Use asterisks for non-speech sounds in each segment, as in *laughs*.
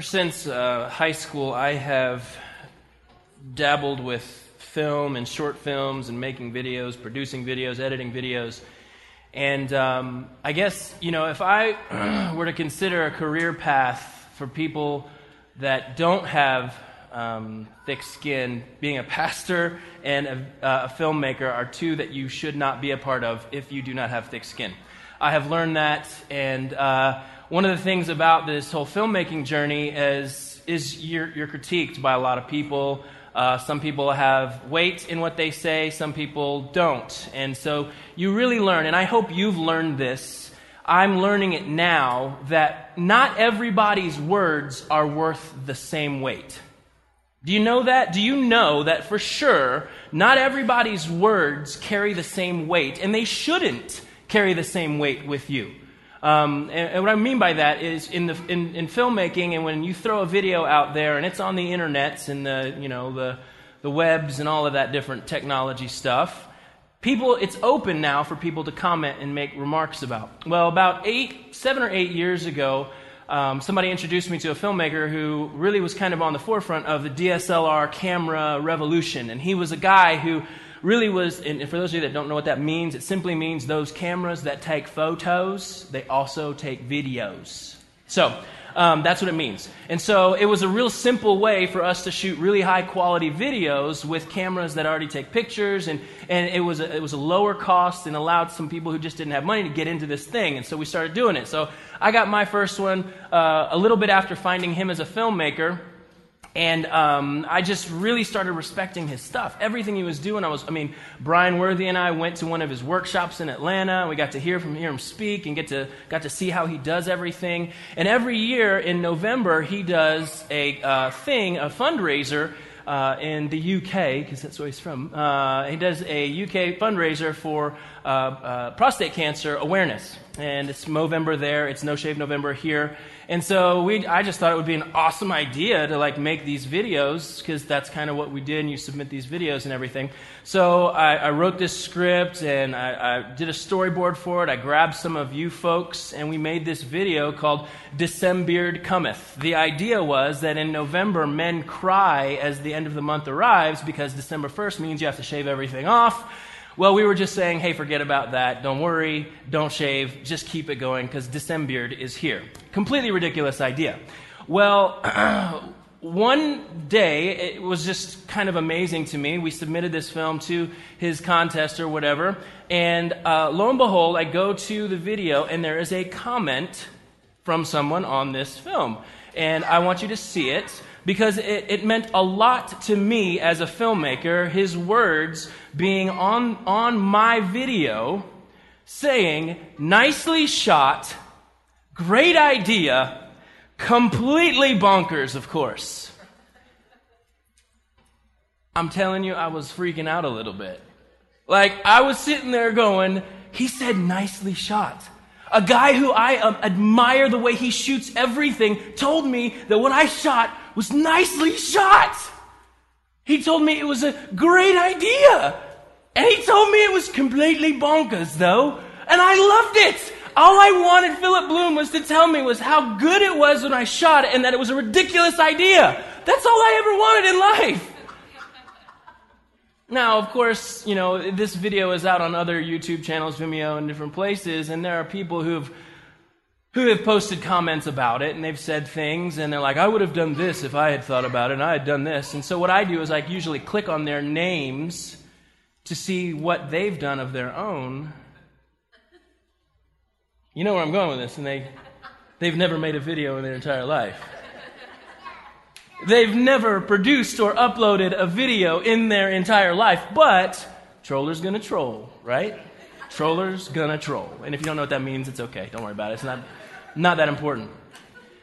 Since uh, high school, I have dabbled with film and short films and making videos, producing videos, editing videos. And um, I guess, you know, if I *clears throat* were to consider a career path for people that don't have um, thick skin, being a pastor and a, uh, a filmmaker are two that you should not be a part of if you do not have thick skin. I have learned that, and uh, one of the things about this whole filmmaking journey is, is you're, you're critiqued by a lot of people. Uh, some people have weight in what they say, some people don't. And so you really learn, and I hope you've learned this. I'm learning it now that not everybody's words are worth the same weight. Do you know that? Do you know that for sure not everybody's words carry the same weight, and they shouldn't carry the same weight with you? Um, and, and, what I mean by that is in, the, in, in, filmmaking, and when you throw a video out there and it's on the internets and the, you know, the, the webs and all of that different technology stuff, people, it's open now for people to comment and make remarks about. Well, about eight, seven or eight years ago, um, somebody introduced me to a filmmaker who really was kind of on the forefront of the DSLR camera revolution. And he was a guy who really was, and for those of you that don't know what that means, it simply means those cameras that take photos, they also take videos. So, um, that's what it means. And so it was a real simple way for us to shoot really high quality videos with cameras that already take pictures. And, and it, was a, it was a lower cost and allowed some people who just didn't have money to get into this thing. And so we started doing it. So I got my first one uh, a little bit after finding him as a filmmaker. And um, I just really started respecting his stuff. Everything he was doing, I was, I mean, Brian Worthy and I went to one of his workshops in Atlanta. We got to hear from hear him speak and get to got to see how he does everything. And every year in November, he does a uh, thing, a fundraiser uh, in the UK, because that's where he's from. Uh, he does a UK fundraiser for uh, uh, prostate cancer awareness. And it's Movember there, it's No Shave November here. And so we, I just thought it would be an awesome idea to like make these videos because that's kind of what we did. And you submit these videos and everything. So I, I wrote this script and I, I, did a storyboard for it. I grabbed some of you folks and we made this video called December Cometh. The idea was that in November men cry as the end of the month arrives because December 1st means you have to shave everything off. Well, we were just saying, hey, forget about that. Don't worry. Don't shave. Just keep it going because December is here. Completely ridiculous idea. Well, *clears throat* one day, it was just kind of amazing to me. We submitted this film to his contest or whatever. And uh, lo and behold, I go to the video and there is a comment from someone on this film. And I want you to see it because it, it, meant a lot to me as a filmmaker, his words being on, on my video saying, nicely shot, great idea, completely bonkers, of course. I'm telling you, I was freaking out a little bit. Like, I was sitting there going, he said nicely shot. A guy who I um, admire the way he shoots everything told me that what I shot was nicely shot. He told me it was a great idea. And he told me it was completely bonkers, though. And I loved it. All I wanted Philip Bloom was to tell me was how good it was when I shot it and that it was a ridiculous idea. That's all I ever wanted in life. Now, of course, you know, this video is out on other YouTube channels, Vimeo, and different places, and there are people who've who have posted comments about it and they've said things and they're like, I would have done this if I had thought about it and I had done this. And so what I do is I usually click on their names to see what they've done of their own. You know where I'm going with this, and they, they've never made a video in their entire life. They've never produced or uploaded a video in their entire life, but troller's gonna troll, right? Troller's gonna troll. And if you don't know what that means, it's okay. Don't worry about it. It's not not that important.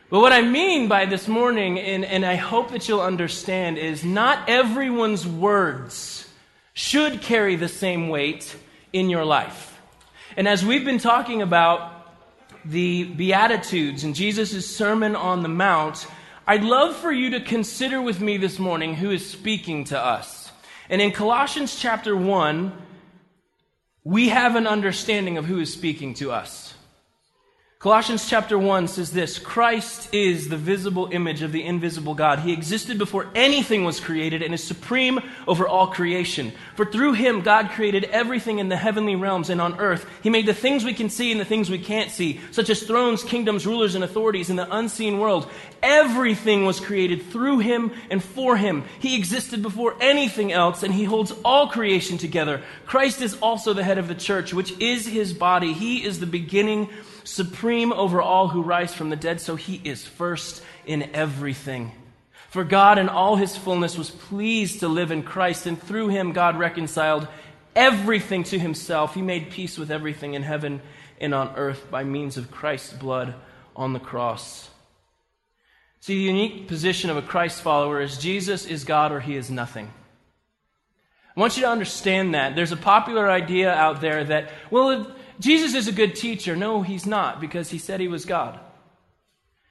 But what I mean by this morning, and, and I hope that you'll understand, is not everyone's words should carry the same weight in your life. And as we've been talking about the Beatitudes and Jesus' Sermon on the Mount, I'd love for you to consider with me this morning who is speaking to us. And in Colossians chapter 1, we have an understanding of who is speaking to us. Colossians chapter 1 says this Christ is the visible image of the invisible God. He existed before anything was created and is supreme over all creation. For through him, God created everything in the heavenly realms and on earth. He made the things we can see and the things we can't see, such as thrones, kingdoms, rulers, and authorities in the unseen world. Everything was created through him and for him. He existed before anything else, and he holds all creation together. Christ is also the head of the church, which is his body. He is the beginning supreme over all who rise from the dead, so he is first in everything. For God in all his fullness was pleased to live in Christ, and through him God reconciled everything to himself. He made peace with everything in heaven and on earth by means of Christ's blood on the cross. See, the unique position of a Christ follower is Jesus is God or he is nothing. I want you to understand that. There's a popular idea out there that, well, Jesus is a good teacher. No, he's not, because he said he was God.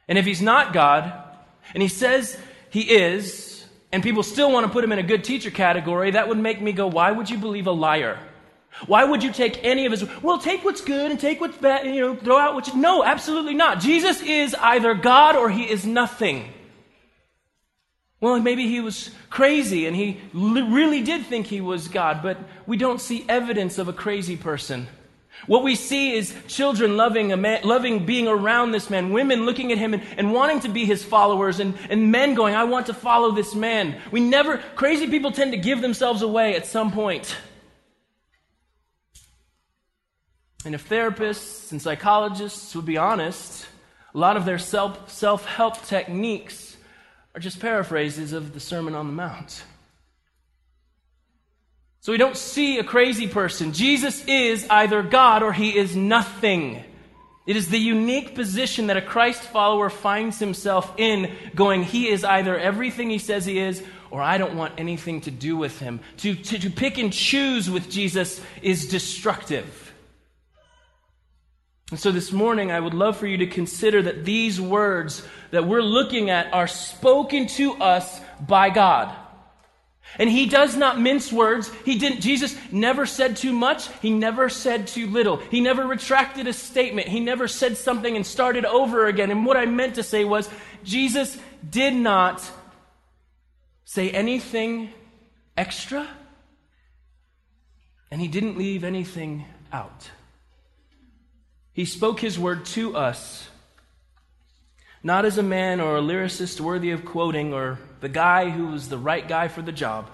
And if he's not God, and he says he is, and people still want to put him in a good teacher category, that would make me go, why would you believe a liar? Why would you take any of his? Well, take what's good and take what's bad, and, you know, throw out what you. No, absolutely not. Jesus is either God or he is nothing. Well, maybe he was crazy and he really did think he was God, but we don't see evidence of a crazy person. What we see is children loving, a man, loving being around this man, women looking at him and, and wanting to be his followers, and, and men going, I want to follow this man. We never, crazy people tend to give themselves away at some point. And if therapists and psychologists would be honest, a lot of their self self help techniques are just paraphrases of the Sermon on the Mount. So we don't see a crazy person. Jesus is either God or he is nothing. It is the unique position that a Christ follower finds himself in, going, He is either everything he says he is, or I don't want anything to do with him. To, to, to pick and choose with Jesus is destructive. And so this morning, I would love for you to consider that these words that we're looking at are spoken to us by God. And he does not mince words. He didn't, Jesus never said too much. He never said too little. He never retracted a statement. He never said something and started over again. And what I meant to say was, Jesus did not say anything extra, and he didn't leave anything out. He spoke his word to us, not as a man or a lyricist worthy of quoting or the guy who was the right guy for the job.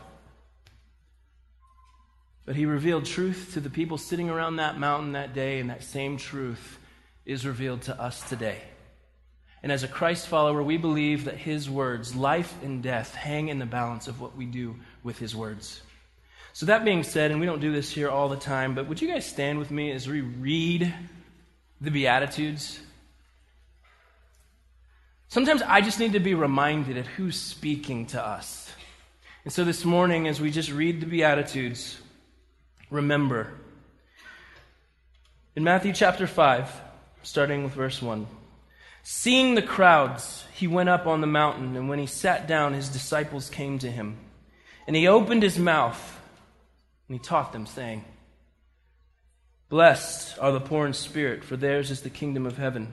But he revealed truth to the people sitting around that mountain that day, and that same truth is revealed to us today. And as a Christ follower, we believe that his words, life and death, hang in the balance of what we do with his words. So, that being said, and we don't do this here all the time, but would you guys stand with me as we read the Beatitudes? Sometimes I just need to be reminded of who's speaking to us. And so this morning, as we just read the Beatitudes, remember. In Matthew chapter 5, starting with verse 1. Seeing the crowds, he went up on the mountain, and when he sat down, his disciples came to him. And he opened his mouth, and he taught them, saying, Blessed are the poor in spirit, for theirs is the kingdom of heaven.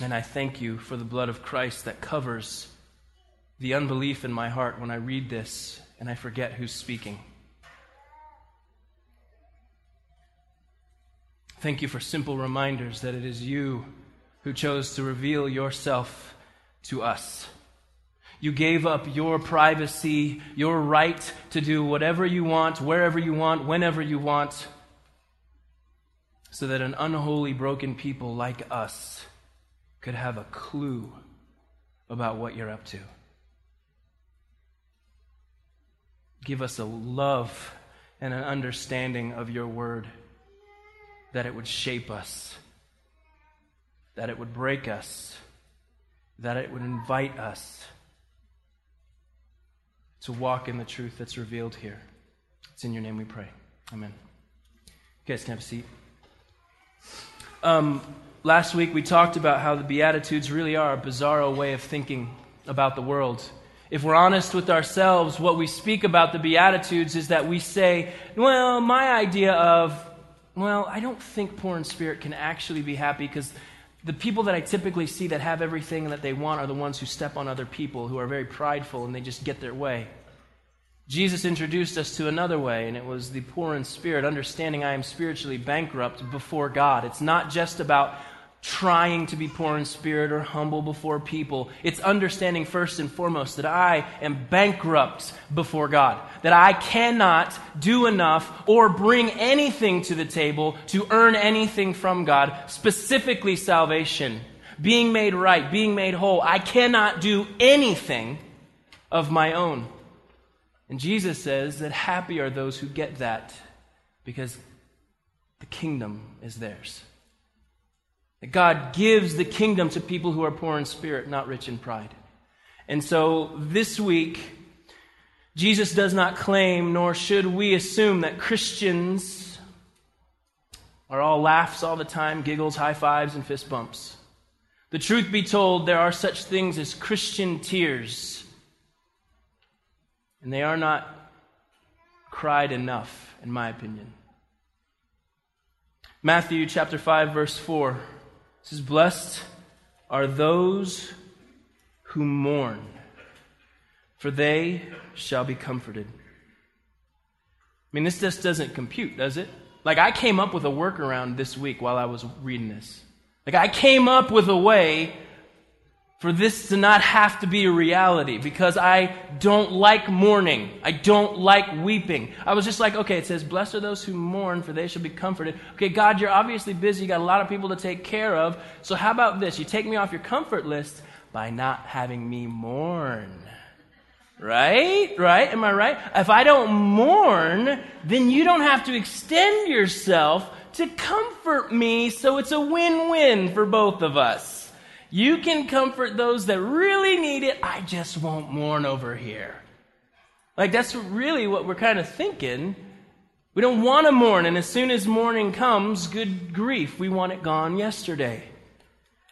And I thank you for the blood of Christ that covers the unbelief in my heart when I read this and I forget who's speaking. Thank you for simple reminders that it is you who chose to reveal yourself to us. You gave up your privacy, your right to do whatever you want, wherever you want, whenever you want, so that an unholy, broken people like us could have a clue about what you're up to. Give us a love and an understanding of your word that it would shape us, that it would break us, that it would invite us to walk in the truth that's revealed here. It's in your name we pray. Amen. You guys can have a seat. Um, last week we talked about how the Beatitudes really are a bizarro way of thinking about the world. If we're honest with ourselves, what we speak about the Beatitudes is that we say, well, my idea of, well, I don't think poor in spirit can actually be happy because the people that I typically see that have everything that they want are the ones who step on other people, who are very prideful and they just get their way. Jesus introduced us to another way, and it was the poor in spirit, understanding I am spiritually bankrupt before God. It's not just about trying to be poor in spirit or humble before people. It's understanding first and foremost that I am bankrupt before God, that I cannot do enough or bring anything to the table to earn anything from God, specifically salvation, being made right, being made whole. I cannot do anything of my own. And Jesus says that happy are those who get that because the kingdom is theirs. That God gives the kingdom to people who are poor in spirit, not rich in pride. And so this week, Jesus does not claim, nor should we assume, that Christians are all laughs all the time, giggles, high fives, and fist bumps. The truth be told, there are such things as Christian tears, and they are not cried enough, in my opinion. Matthew chapter 5, verse 4 it says, Blessed are those who mourn, for they shall be comforted. I mean, this just doesn't compute, does it? Like, I came up with a workaround this week while I was reading this. Like, I came up with a way for this to not have to be a reality because I don't like mourning. I don't like weeping. I was just like, okay, it says, Blessed are those who mourn, for they shall be comforted. Okay, God, you're obviously busy. You got a lot of people to take care of. So how about this? You take me off your comfort list by not having me mourn. Right? Right? Am I right? If I don't mourn, then you don't have to extend yourself to comfort me, so it's a win win for both of us. You can comfort those that really need it. I just won't mourn over here. Like, that's really what we're kind of thinking. We don't want to mourn, and as soon as mourning comes, good grief, we want it gone yesterday.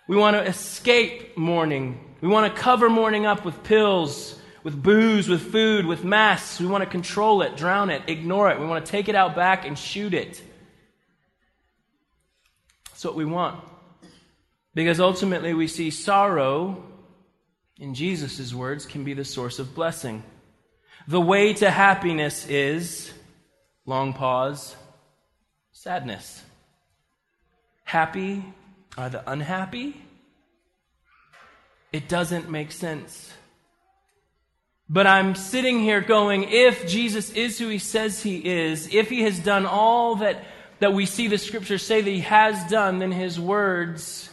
We want to escape mourning. We want to cover mourning up with pills, with booze, with food, with masks. We want to control it, drown it, ignore it. We want to take it out back and shoot it. That's what we want. Because ultimately, we see sorrow, in Jesus' words, can be the source of blessing. The way to happiness is, long pause, sadness. Happy are the unhappy? It doesn't make sense. But I'm sitting here going, if Jesus is who he says he is, if he has done all that, that we see the scriptures say that he has done, then his words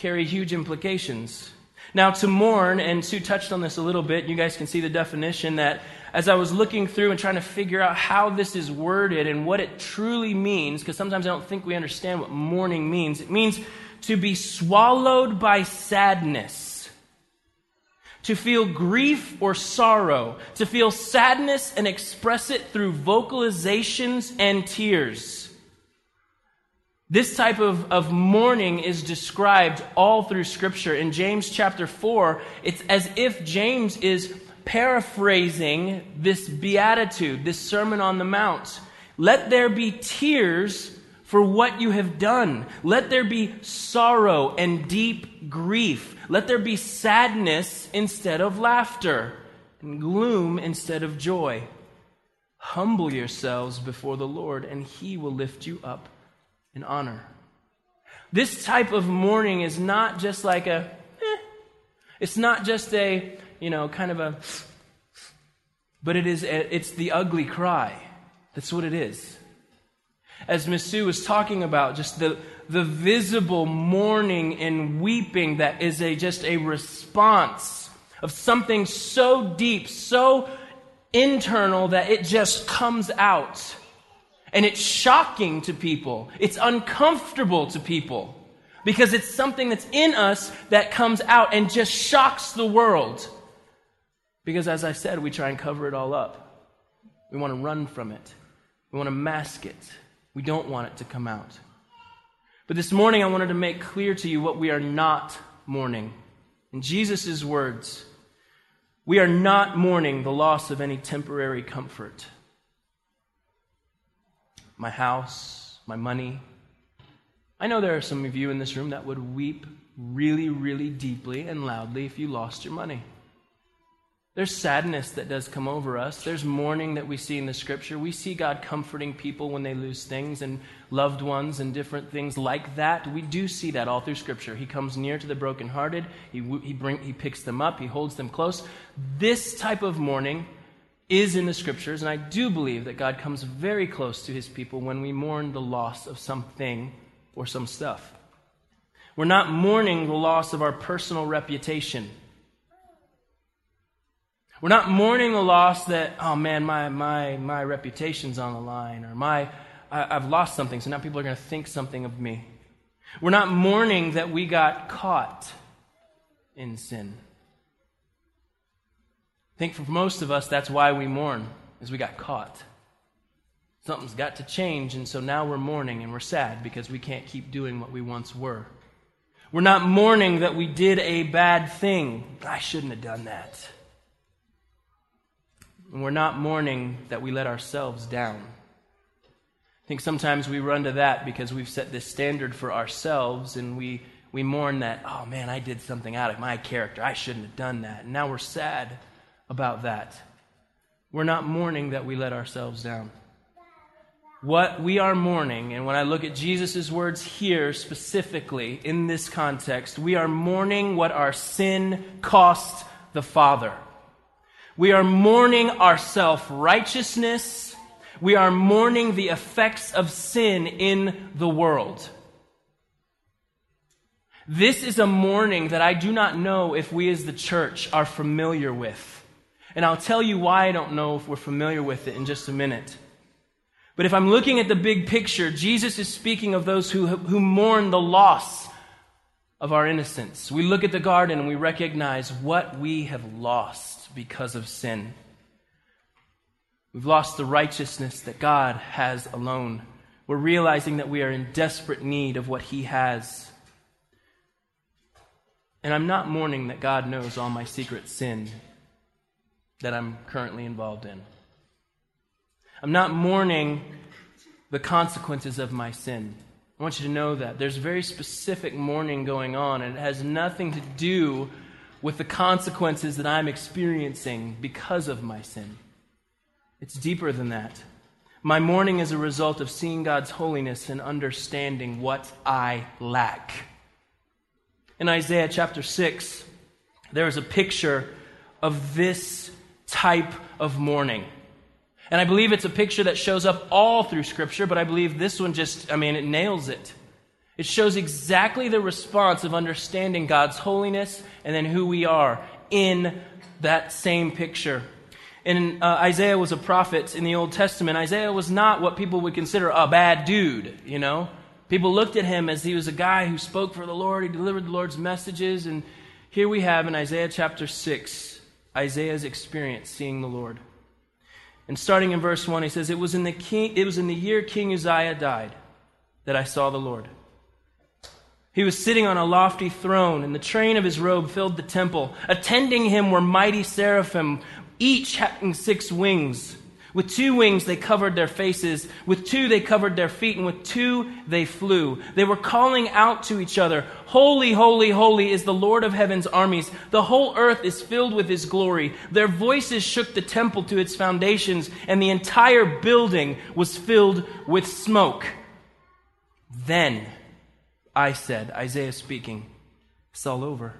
carry huge implications. Now, to mourn, and Sue touched on this a little bit, you guys can see the definition that as I was looking through and trying to figure out how this is worded and what it truly means, because sometimes I don't think we understand what mourning means. It means to be swallowed by sadness, to feel grief or sorrow, to feel sadness and express it through vocalizations and tears. This type of, of mourning is described all through Scripture. In James chapter 4, it's as if James is paraphrasing this beatitude, this Sermon on the Mount. Let there be tears for what you have done. Let there be sorrow and deep grief. Let there be sadness instead of laughter, and gloom instead of joy. Humble yourselves before the Lord, and he will lift you up and honor. This type of mourning is not just like a, eh. it's not just a, you know, kind of a, but it is, it's the ugly cry. That's what it is. As Sue was talking about, just the, the visible mourning and weeping that is a, just a response of something so deep, so internal that it just comes out. And it's shocking to people. It's uncomfortable to people because it's something that's in us that comes out and just shocks the world. Because as I said, we try and cover it all up. We want to run from it. We want to mask it. We don't want it to come out. But this morning, I wanted to make clear to you what we are not mourning. In Jesus' words, we are not mourning the loss of any temporary comfort. My house, my money. I know there are some of you in this room that would weep really, really deeply and loudly if you lost your money. There's sadness that does come over us. There's mourning that we see in the scripture. We see God comforting people when they lose things and loved ones and different things like that. We do see that all through scripture. He comes near to the brokenhearted, he, he, bring, he picks them up, he holds them close. This type of mourning is in the scriptures, and I do believe that God comes very close to his people when we mourn the loss of something or some stuff. We're not mourning the loss of our personal reputation. We're not mourning the loss that, oh man, my, my, my reputation's on the line, or my, I, I've lost something, so now people are going to think something of me. We're not mourning that we got caught in sin. I think for most of us, that's why we mourn, is we got caught. Something's got to change, and so now we're mourning and we're sad because we can't keep doing what we once were. We're not mourning that we did a bad thing. I shouldn't have done that. And we're not mourning that we let ourselves down. I think sometimes we run to that because we've set this standard for ourselves and we, we mourn that, oh man, I did something out of my character. I shouldn't have done that. And now we're sad about that. We're not mourning that we let ourselves down. What we are mourning, and when I look at Jesus' words here specifically in this context, we are mourning what our sin cost the Father. We are mourning our self righteousness. We are mourning the effects of sin in the world. This is a mourning that I do not know if we as the church are familiar with. And I'll tell you why I don't know if we're familiar with it in just a minute. But if I'm looking at the big picture, Jesus is speaking of those who, who mourn the loss of our innocence. We look at the garden and we recognize what we have lost because of sin. We've lost the righteousness that God has alone. We're realizing that we are in desperate need of what He has. And I'm not mourning that God knows all my secret sin that I'm currently involved in. I'm not mourning the consequences of my sin. I want you to know that. There's very specific mourning going on, and it has nothing to do with the consequences that I'm experiencing because of my sin. It's deeper than that. My mourning is a result of seeing God's holiness and understanding what I lack. In Isaiah chapter 6, there is a picture of this type of mourning. And I believe it's a picture that shows up all through Scripture, but I believe this one just, I mean, it nails it. It shows exactly the response of understanding God's holiness and then who we are in that same picture. And uh, Isaiah was a prophet in the Old Testament. Isaiah was not what people would consider a bad dude, you know? People looked at him as he was a guy who spoke for the Lord, he delivered the Lord's messages. And here we have in Isaiah chapter 6, Isaiah's experience seeing the Lord. And starting in verse 1, he says, It was in the, king, it was in the year King Uzziah died that I saw the Lord he was sitting on a lofty throne, and the train of his robe filled the temple. Attending him were mighty seraphim, each having six wings. With two wings they covered their faces, with two they covered their feet, and with two they flew. They were calling out to each other, Holy, holy, holy is the Lord of heaven's armies. The whole earth is filled with his glory. Their voices shook the temple to its foundations, and the entire building was filled with smoke. Then I said, Isaiah speaking, it's all over.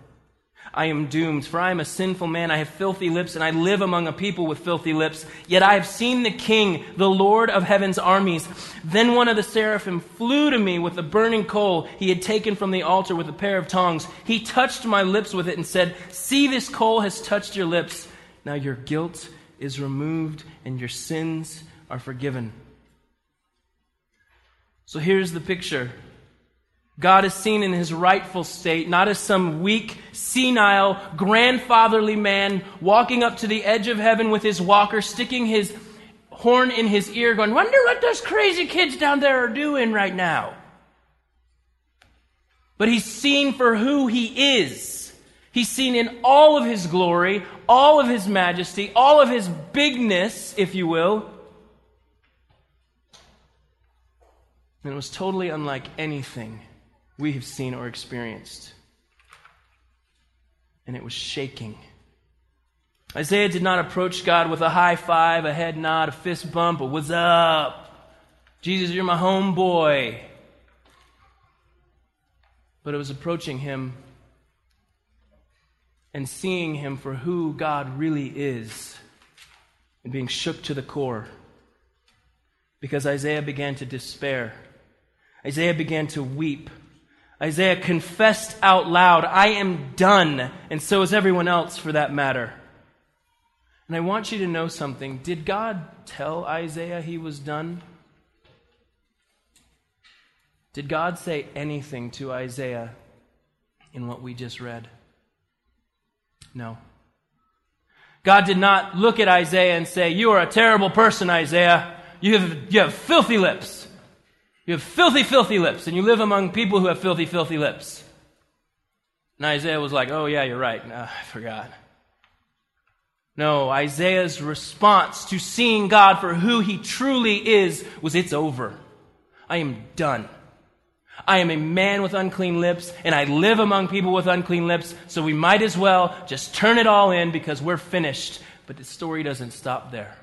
I am doomed, for I am a sinful man. I have filthy lips, and I live among a people with filthy lips. Yet I have seen the King, the Lord of heaven's armies. Then one of the seraphim flew to me with a burning coal he had taken from the altar with a pair of tongs. He touched my lips with it and said, See, this coal has touched your lips. Now your guilt is removed, and your sins are forgiven. So here's the picture God is seen in his rightful state, not as some weak, senile, grandfatherly man walking up to the edge of heaven with his walker, sticking his horn in his ear, going, Wonder what those crazy kids down there are doing right now. But he's seen for who he is. He's seen in all of his glory, all of his majesty, all of his bigness, if you will. And it was totally unlike anything we have seen or experienced. And it was shaking. Isaiah did not approach God with a high five, a head nod, a fist bump, a what's up? Jesus, you're my homeboy. But it was approaching him and seeing him for who God really is and being shook to the core. Because Isaiah began to despair. Isaiah began to weep. Isaiah confessed out loud, I am done, and so is everyone else for that matter. And I want you to know something. Did God tell Isaiah he was done? Did God say anything to Isaiah in what we just read? No. God did not look at Isaiah and say, You are a terrible person, Isaiah. You have, you have filthy lips. You have filthy, filthy lips, and you live among people who have filthy, filthy lips. And Isaiah was like, Oh, yeah, you're right. No, I forgot. No, Isaiah's response to seeing God for who he truly is was, It's over. I am done. I am a man with unclean lips, and I live among people with unclean lips, so we might as well just turn it all in because we're finished. But the story doesn't stop there.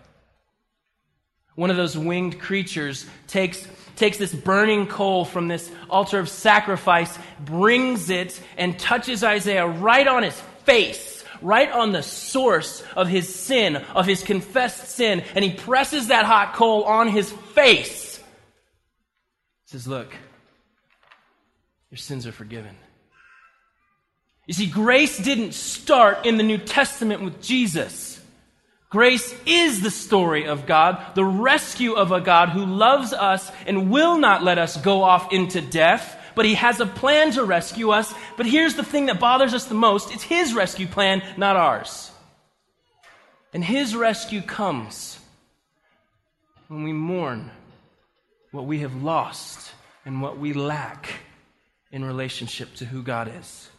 One of those winged creatures takes takes this burning coal from this altar of sacrifice, brings it, and touches Isaiah right on his face, right on the source of his sin, of his confessed sin, and he presses that hot coal on his face. He says, Look, your sins are forgiven. You see, grace didn't start in the New Testament with Jesus. Grace is the story of God, the rescue of a God who loves us and will not let us go off into death, but He has a plan to rescue us. But here's the thing that bothers us the most it's His rescue plan, not ours. And His rescue comes when we mourn what we have lost and what we lack in relationship to who God is.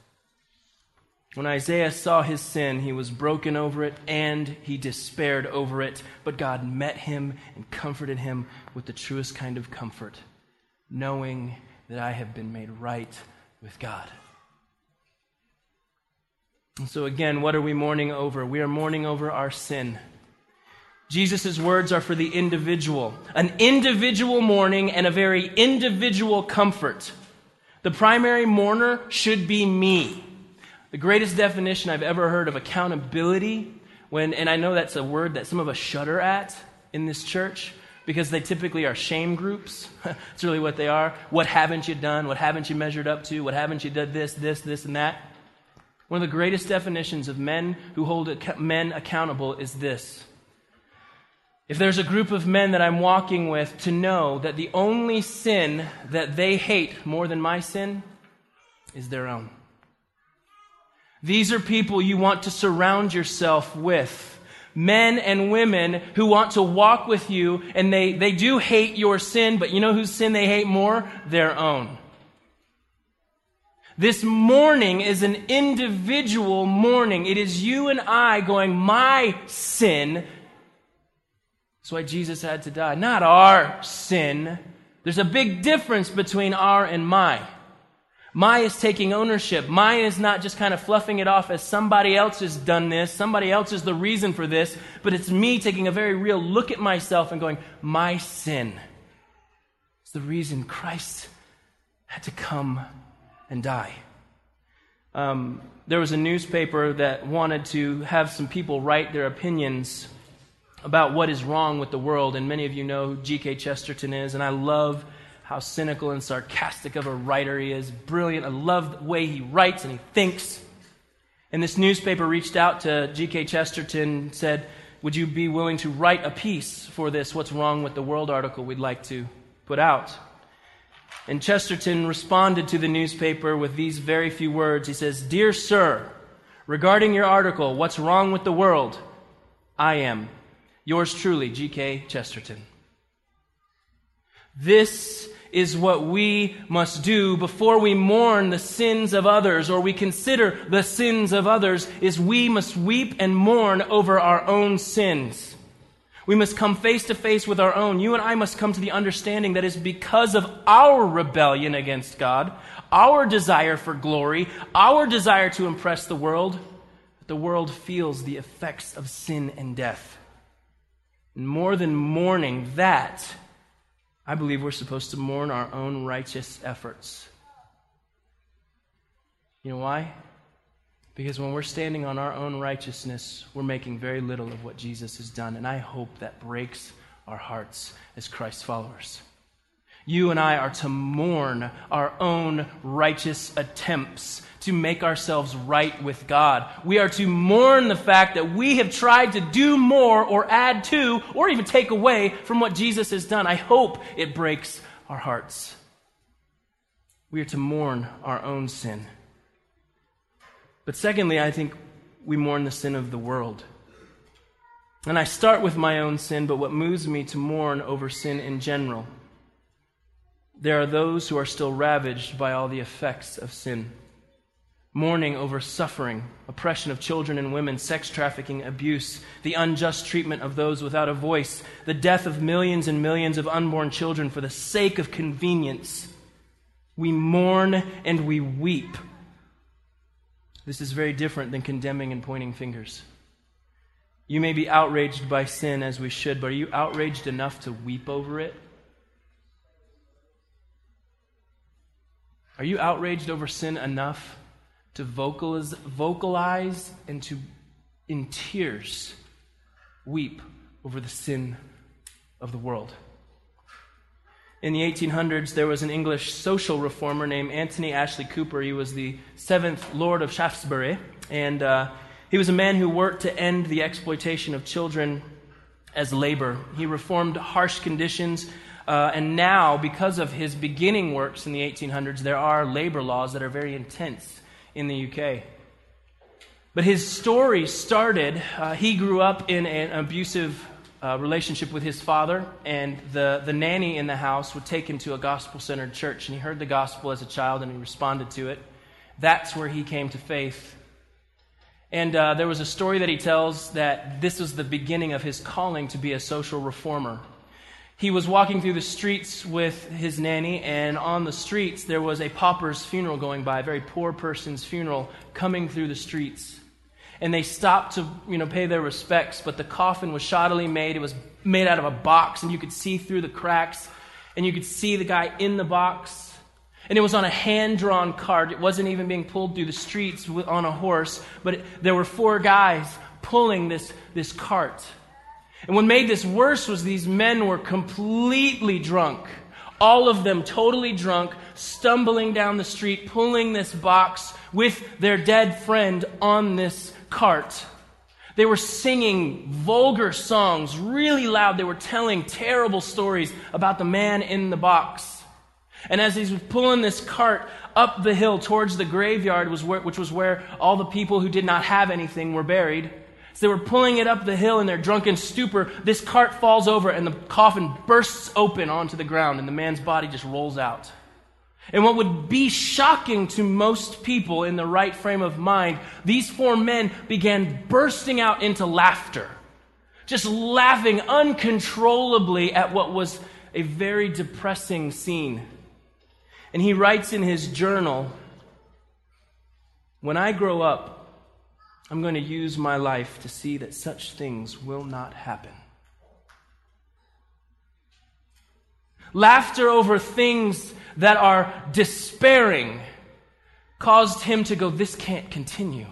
When Isaiah saw his sin, he was broken over it and he despaired over it. But God met him and comforted him with the truest kind of comfort, knowing that I have been made right with God. And so, again, what are we mourning over? We are mourning over our sin. Jesus' words are for the individual, an individual mourning and a very individual comfort. The primary mourner should be me. The greatest definition I've ever heard of accountability, when, and I know that's a word that some of us shudder at in this church because they typically are shame groups. *laughs* That's really what they are. What haven't you done? What haven't you measured up to? What haven't you done this, this, this, and that? One of the greatest definitions of men who hold men accountable is this. If there's a group of men that I'm walking with, to know that the only sin that they hate more than my sin is their own. These are people you want to surround yourself with. Men and women who want to walk with you, and they, they do hate your sin, but you know whose sin they hate more? Their own. This mourning is an individual mourning. It is you and I going, My sin. That's why Jesus had to die. Not our sin. There's a big difference between our and my. My is taking ownership. My is not just kind of fluffing it off as somebody else has done this, somebody else is the reason for this, but it's me taking a very real look at myself and going, my sin is the reason Christ had to come and die. Um, there was a newspaper that wanted to have some people write their opinions about what is wrong with the world, and many of you know who G.K. Chesterton is, and I love how cynical and sarcastic of a writer he is. Brilliant. I love the way he writes and he thinks. And this newspaper reached out to G.K. Chesterton and said, Would you be willing to write a piece for this What's Wrong with the World article we'd like to put out? And Chesterton responded to the newspaper with these very few words. He says, Dear sir, regarding your article, What's Wrong with the World? I am. Yours truly, G.K. Chesterton. This is what we must do before we mourn the sins of others or we consider the sins of others is we must weep and mourn over our own sins. We must come face to face with our own. You and I must come to the understanding that is because of our rebellion against God, our desire for glory, our desire to impress the world, that the world feels the effects of sin and death. And more than mourning that, I believe we're supposed to mourn our own righteous efforts. You know why? Because when we're standing on our own righteousness, we're making very little of what Jesus has done. And I hope that breaks our hearts as Christ followers. You and I are to mourn our own righteous attempts to make ourselves right with God. We are to mourn the fact that we have tried to do more or add to or even take away from what Jesus has done. I hope it breaks our hearts. We are to mourn our own sin. But secondly, I think we mourn the sin of the world. And I start with my own sin, but what moves me to mourn over sin in general? There are those who are still ravaged by all the effects of sin mourning over suffering, oppression of children and women, sex trafficking, abuse, the unjust treatment of those without a voice, the death of millions and millions of unborn children for the sake of convenience. We mourn and we weep. This is very different than condemning and pointing fingers. You may be outraged by sin as we should, but are you outraged enough to weep over it? Are you outraged over sin enough to vocalize, vocalize and to, in tears, weep over the sin of the world. In the 1800s, there was an English social reformer named Anthony Ashley Cooper. He was the seventh Lord of Shaftesbury, and uh, he was a man who worked to end the exploitation of children as labor. He reformed harsh conditions, uh, and now, because of his beginning works in the 1800s, there are labor laws that are very intense in the UK. But his story started, uh, he grew up in an abusive uh, relationship with his father, and the, the nanny in the house would take him to a gospel centered church. And he heard the gospel as a child and he responded to it. That's where he came to faith. And uh, there was a story that he tells that this was the beginning of his calling to be a social reformer he was walking through the streets with his nanny, and on the streets there was a pauper's funeral going by, a very poor person's funeral coming through the streets. And they stopped to, you know, pay their respects, but the coffin was shoddily made. It was made out of a box, and you could see through the cracks, and you could see the guy in the box. And it was on a hand drawn cart. It wasn't even being pulled through the streets on a horse, but it, there were four guys pulling this, this cart. And what made this worse was these men were completely drunk. All of them totally drunk, stumbling down the street, pulling this box with their dead friend on this cart. They were singing vulgar songs really loud. They were telling terrible stories about the man in the box. And as he was pulling this cart up the hill towards the graveyard, which was where all the people who did not have anything were buried, as they were pulling it up the hill in their drunken stupor, this cart falls over and the coffin bursts open onto the ground and the man's body just rolls out. And what would be shocking to most people in the right frame of mind, these four men began bursting out into laughter, just laughing uncontrollably at what was a very depressing scene. And he writes in his journal When I grow up, I'm going to use my life to see that such things will not happen. Laughter over things that are despairing caused him to go, This can't continue.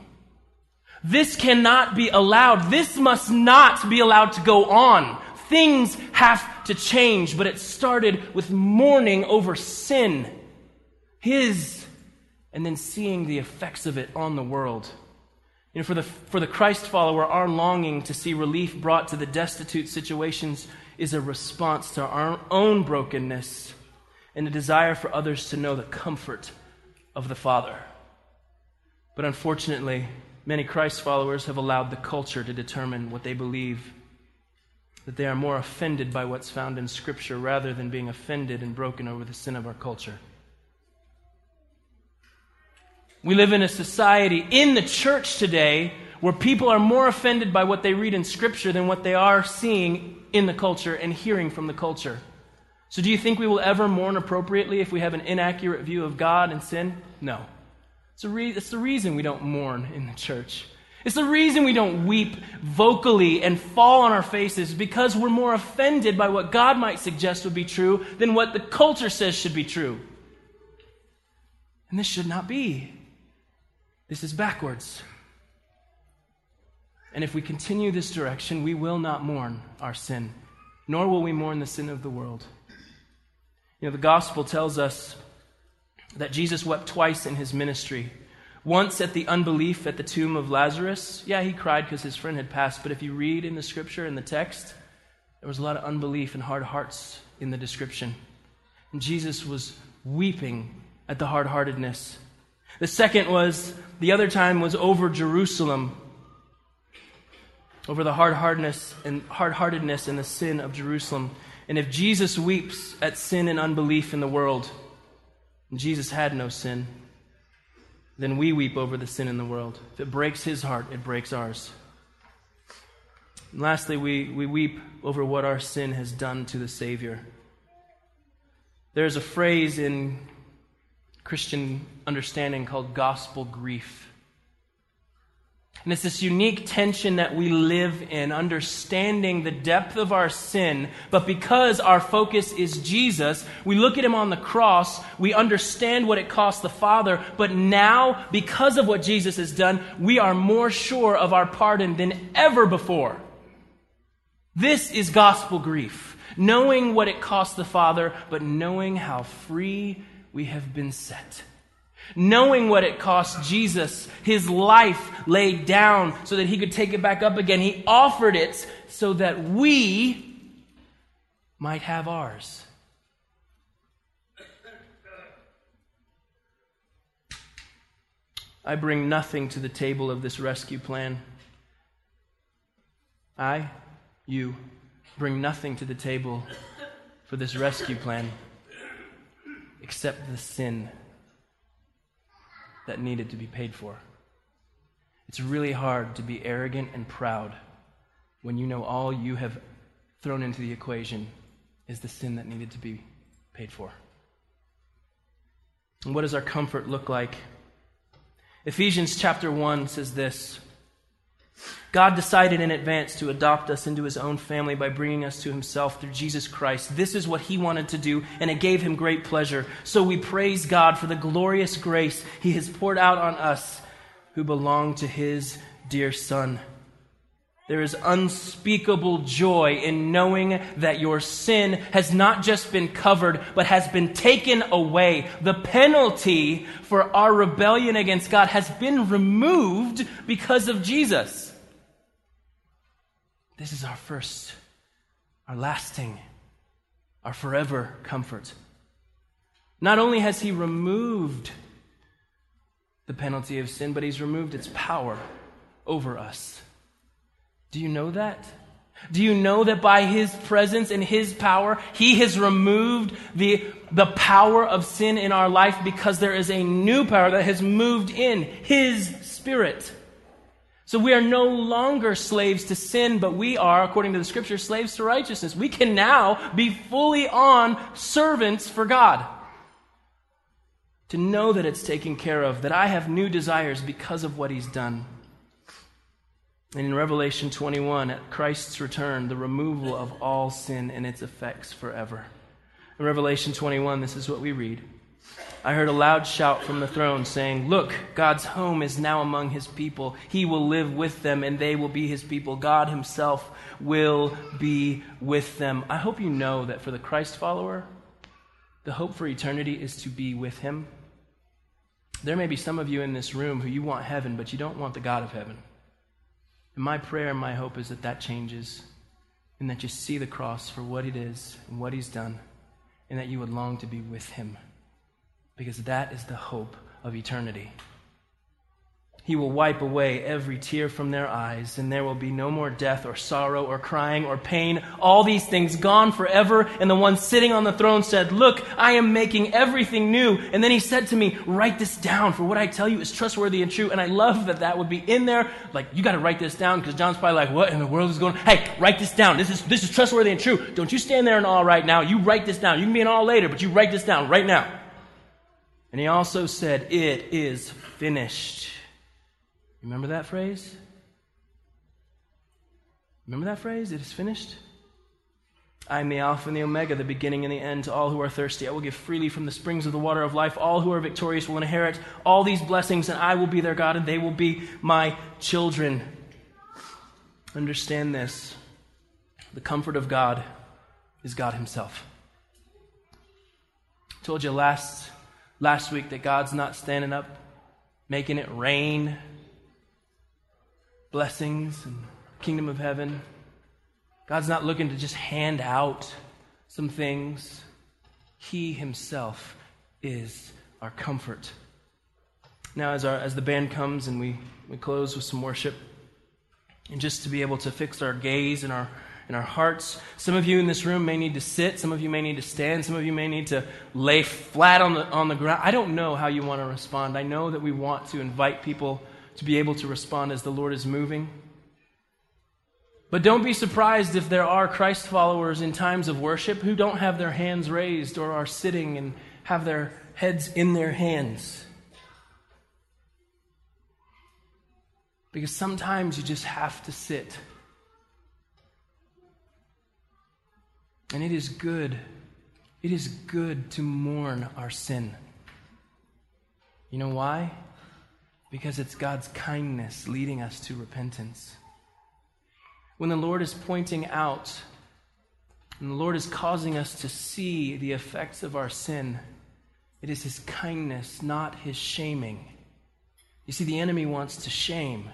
This cannot be allowed. This must not be allowed to go on. Things have to change. But it started with mourning over sin, his, and then seeing the effects of it on the world. You know, for the, for the Christ follower, our longing to see relief brought to the destitute situations is a response to our own brokenness and a desire for others to know the comfort of the Father. But unfortunately, many Christ followers have allowed the culture to determine what they believe. That they are more offended by what's found in Scripture rather than being offended and broken over the sin of our culture. We live in a society in the church today where people are more offended by what they read in Scripture than what they are seeing in the culture and hearing from the culture. So, do you think we will ever mourn appropriately if we have an inaccurate view of God and sin? No. It's, re- it's the reason we don't mourn in the church. It's the reason we don't weep vocally and fall on our faces because we're more offended by what God might suggest would be true than what the culture says should be true. And this should not be. This is backwards. And if we continue this direction, we will not mourn our sin, nor will we mourn the sin of the world. You know, the gospel tells us that Jesus wept twice in his ministry. Once at the unbelief at the tomb of Lazarus. Yeah, he cried because his friend had passed, but if you read in the scripture, in the text, there was a lot of unbelief and hard hearts in the description. And Jesus was weeping at the hard heartedness. The second was, the other time was over Jerusalem, over the hard hardness and hard heartedness and the sin of Jerusalem. And if Jesus weeps at sin and unbelief in the world, and Jesus had no sin, then we weep over the sin in the world. If it breaks his heart, it breaks ours. And lastly, we, we weep over what our sin has done to the Savior. There's a phrase in Christian understanding called gospel grief. And it's this unique tension that we live in, understanding the depth of our sin. But because our focus is Jesus, we look at him on the cross, we understand what it cost the Father. But now, because of what Jesus has done, we are more sure of our pardon than ever before. This is gospel grief. Knowing what it cost the Father, but knowing how free we have been set knowing what it cost Jesus his life laid down so that he could take it back up again. He offered it so that we might have ours. I bring nothing to the table of this rescue plan. I, you, bring nothing to the table for this rescue plan except the sin that needed to be paid for. It's really hard to be arrogant and proud when you know all you have thrown into the equation is the sin that needed to be paid for. And what does our comfort look like? Ephesians chapter 1 says this God decided in advance to adopt us into his own family by bringing us to himself through Jesus Christ. This is what he wanted to do, and it gave him great pleasure. So we praise God for the glorious grace he has poured out on us who belong to his dear Son. There is unspeakable joy in knowing that your sin has not just been covered, but has been taken away. The penalty for our rebellion against God has been removed because of Jesus. This is our first, our lasting, our forever comfort. Not only has He removed the penalty of sin, but He's removed its power over us. Do you know that? Do you know that by His presence and His power, He has removed the, the power of sin in our life because there is a new power that has moved in His Spirit? So we are no longer slaves to sin, but we are, according to the scripture, slaves to righteousness. We can now be fully on servants for God. To know that it's taken care of, that I have new desires because of what He's done. And in Revelation 21, at Christ's return, the removal of all sin and its effects forever. In Revelation 21, this is what we read. I heard a loud shout from the throne saying, Look, God's home is now among his people. He will live with them, and they will be his people. God himself will be with them. I hope you know that for the Christ follower, the hope for eternity is to be with him. There may be some of you in this room who you want heaven, but you don't want the God of heaven. And my prayer and my hope is that that changes, and that you see the cross for what it is and what he's done, and that you would long to be with him because that is the hope of eternity. He will wipe away every tear from their eyes, and there will be no more death or sorrow or crying or pain. All these things gone forever. And the one sitting on the throne said, Look, I am making everything new. And then he said to me, Write this down, for what I tell you is trustworthy and true. And I love that that would be in there. Like, you got to write this down, because John's probably like, What in the world is going on? Hey, write this down. This is, this is trustworthy and true. Don't you stand there and all right now. You write this down. You can be in all later, but you write this down right now. And he also said, It is finished. Remember that phrase? Remember that phrase? It is finished? I am the Alpha and the Omega, the beginning and the end. To all who are thirsty, I will give freely from the springs of the water of life. All who are victorious will inherit all these blessings, and I will be their God, and they will be my children. Understand this the comfort of God is God Himself. I told you last last week that God's not standing up making it rain blessings and kingdom of heaven. God's not looking to just hand out some things. He himself is our comfort. Now, as, our, as the band comes and we, we close with some worship, and just to be able to fix our gaze and our in our hearts. Some of you in this room may need to sit. Some of you may need to stand. Some of you may need to lay flat on the, on the ground. I don't know how you want to respond. I know that we want to invite people to be able to respond as the Lord is moving. But don't be surprised if there are Christ followers in times of worship who don't have their hands raised or are sitting and have their heads in their hands. Because sometimes you just have to sit And it is good. It is good to mourn our sin. You know why? Because it's God's kindness leading us to repentance. When the Lord is pointing out, and the Lord is causing us to see the effects of our sin, it is His kindness, not His shaming. You see, the enemy wants to shame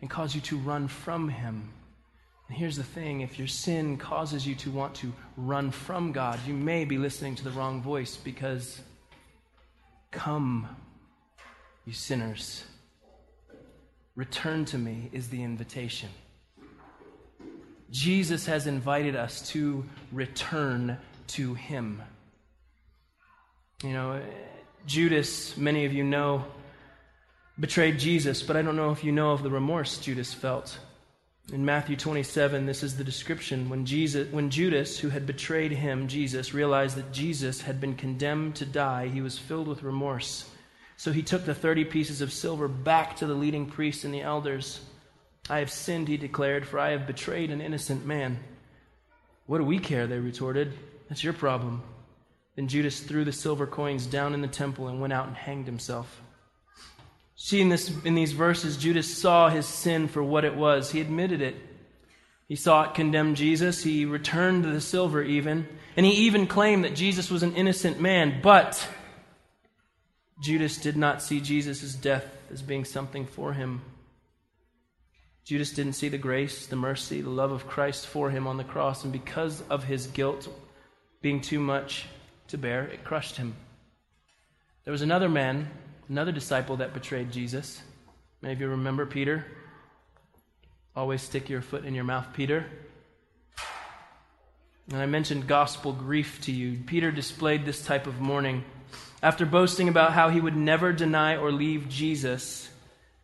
and cause you to run from Him. And here's the thing if your sin causes you to want to run from God, you may be listening to the wrong voice because, come, you sinners, return to me is the invitation. Jesus has invited us to return to him. You know, Judas, many of you know, betrayed Jesus, but I don't know if you know of the remorse Judas felt. In Matthew 27, this is the description. When, Jesus, when Judas, who had betrayed him, Jesus, realized that Jesus had been condemned to die, he was filled with remorse. So he took the 30 pieces of silver back to the leading priests and the elders. I have sinned, he declared, for I have betrayed an innocent man. What do we care? They retorted. That's your problem. Then Judas threw the silver coins down in the temple and went out and hanged himself. See, in, this, in these verses, Judas saw his sin for what it was. He admitted it. He saw it condemn Jesus. He returned the silver, even. And he even claimed that Jesus was an innocent man. But Judas did not see Jesus' death as being something for him. Judas didn't see the grace, the mercy, the love of Christ for him on the cross. And because of his guilt being too much to bear, it crushed him. There was another man another disciple that betrayed Jesus. Many of you remember Peter. Always stick your foot in your mouth, Peter. And I mentioned gospel grief to you. Peter displayed this type of mourning. After boasting about how he would never deny or leave Jesus,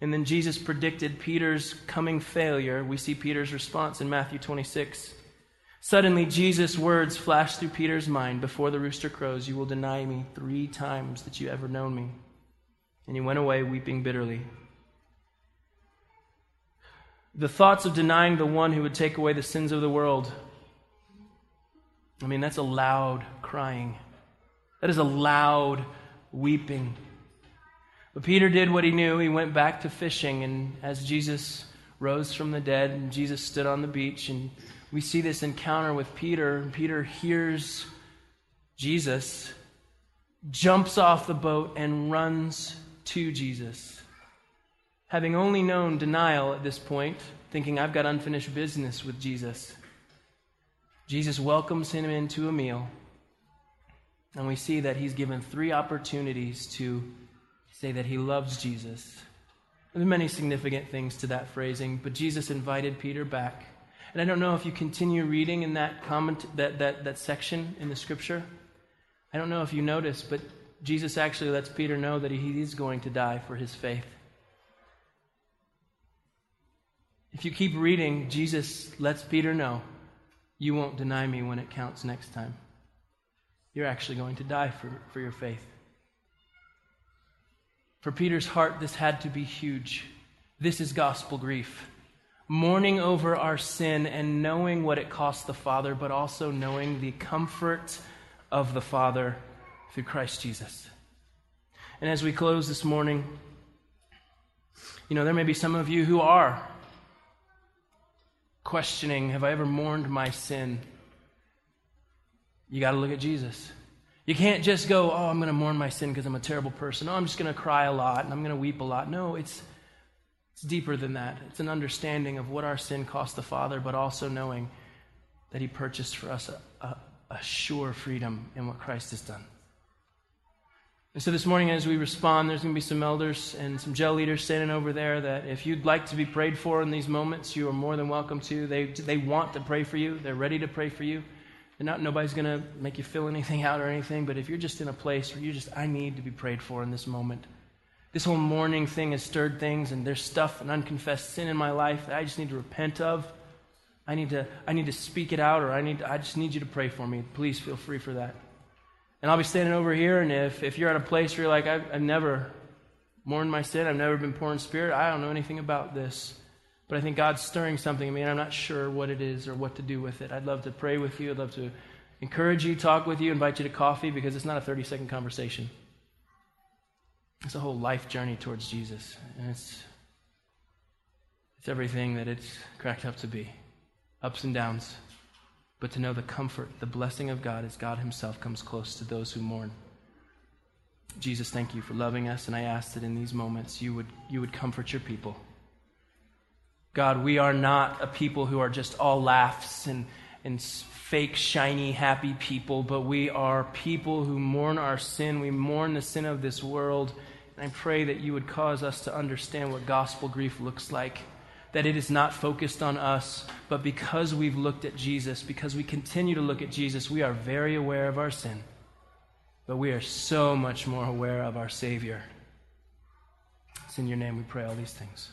and then Jesus predicted Peter's coming failure, we see Peter's response in Matthew 26. Suddenly, Jesus' words flashed through Peter's mind Before the rooster crows, you will deny me three times that you ever known me. And he went away weeping bitterly. The thoughts of denying the one who would take away the sins of the world. I mean, that's a loud crying. That is a loud weeping. But Peter did what he knew. He went back to fishing, and as Jesus rose from the dead, and Jesus stood on the beach, and we see this encounter with Peter, and Peter hears Jesus, jumps off the boat, and runs to Jesus. Having only known denial at this point, thinking, I've got unfinished business with Jesus, Jesus welcomes him into a meal. And we see that he's given three opportunities to say that he loves Jesus. There's many significant things to that phrasing, but Jesus invited Peter back. And I don't know if you continue reading in that comment that, that, that section in the scripture. I don't know if you notice, but Jesus actually lets Peter know that he is going to die for his faith. If you keep reading, Jesus lets Peter know you won't deny me when it counts next time. You're actually going to die for, for your faith. For Peter's heart, this had to be huge. This is gospel grief. Mourning over our sin and knowing what it cost the Father, but also knowing the comfort of the Father through Christ Jesus. And as we close this morning, you know, there may be some of you who are questioning Have I ever mourned my sin? You got to look at Jesus. You can't just go, Oh, I'm going to mourn my sin because I'm a terrible person. Oh, I'm just going to cry a lot and I'm going to weep a lot. No, it's, it's deeper than that. It's an understanding of what our sin cost the Father, but also knowing that He purchased for us a, a, a sure freedom in what Christ has done. And so this morning, as we respond, there's going to be some elders and some jail leaders standing over there that if you'd like to be prayed for in these moments, you are more than welcome to. They, they want to pray for you, they're ready to pray for you. And not nobody's going to make you fill anything out or anything, but if you're just in a place where you just, I need to be prayed for in this moment. This whole mourning thing has stirred things, and there's stuff and unconfessed sin in my life that I just need to repent of. I need to, I need to speak it out, or I, need I just need you to pray for me. Please feel free for that. And I'll be standing over here, and if, if you're at a place where you're like, I've, I've never mourned my sin, I've never been poor in spirit, I don't know anything about this. But I think God's stirring something in me, and I'm not sure what it is or what to do with it. I'd love to pray with you. I'd love to encourage you, talk with you, invite you to coffee because it's not a 30 second conversation. It's a whole life journey towards Jesus. And it's, it's everything that it's cracked up to be ups and downs but to know the comfort, the blessing of God as God Himself comes close to those who mourn. Jesus, thank you for loving us, and I ask that in these moments you would, you would comfort your people. God, we are not a people who are just all laughs and, and fake, shiny, happy people, but we are people who mourn our sin. We mourn the sin of this world. And I pray that you would cause us to understand what gospel grief looks like that it is not focused on us, but because we've looked at Jesus, because we continue to look at Jesus, we are very aware of our sin, but we are so much more aware of our Savior. It's in your name we pray all these things.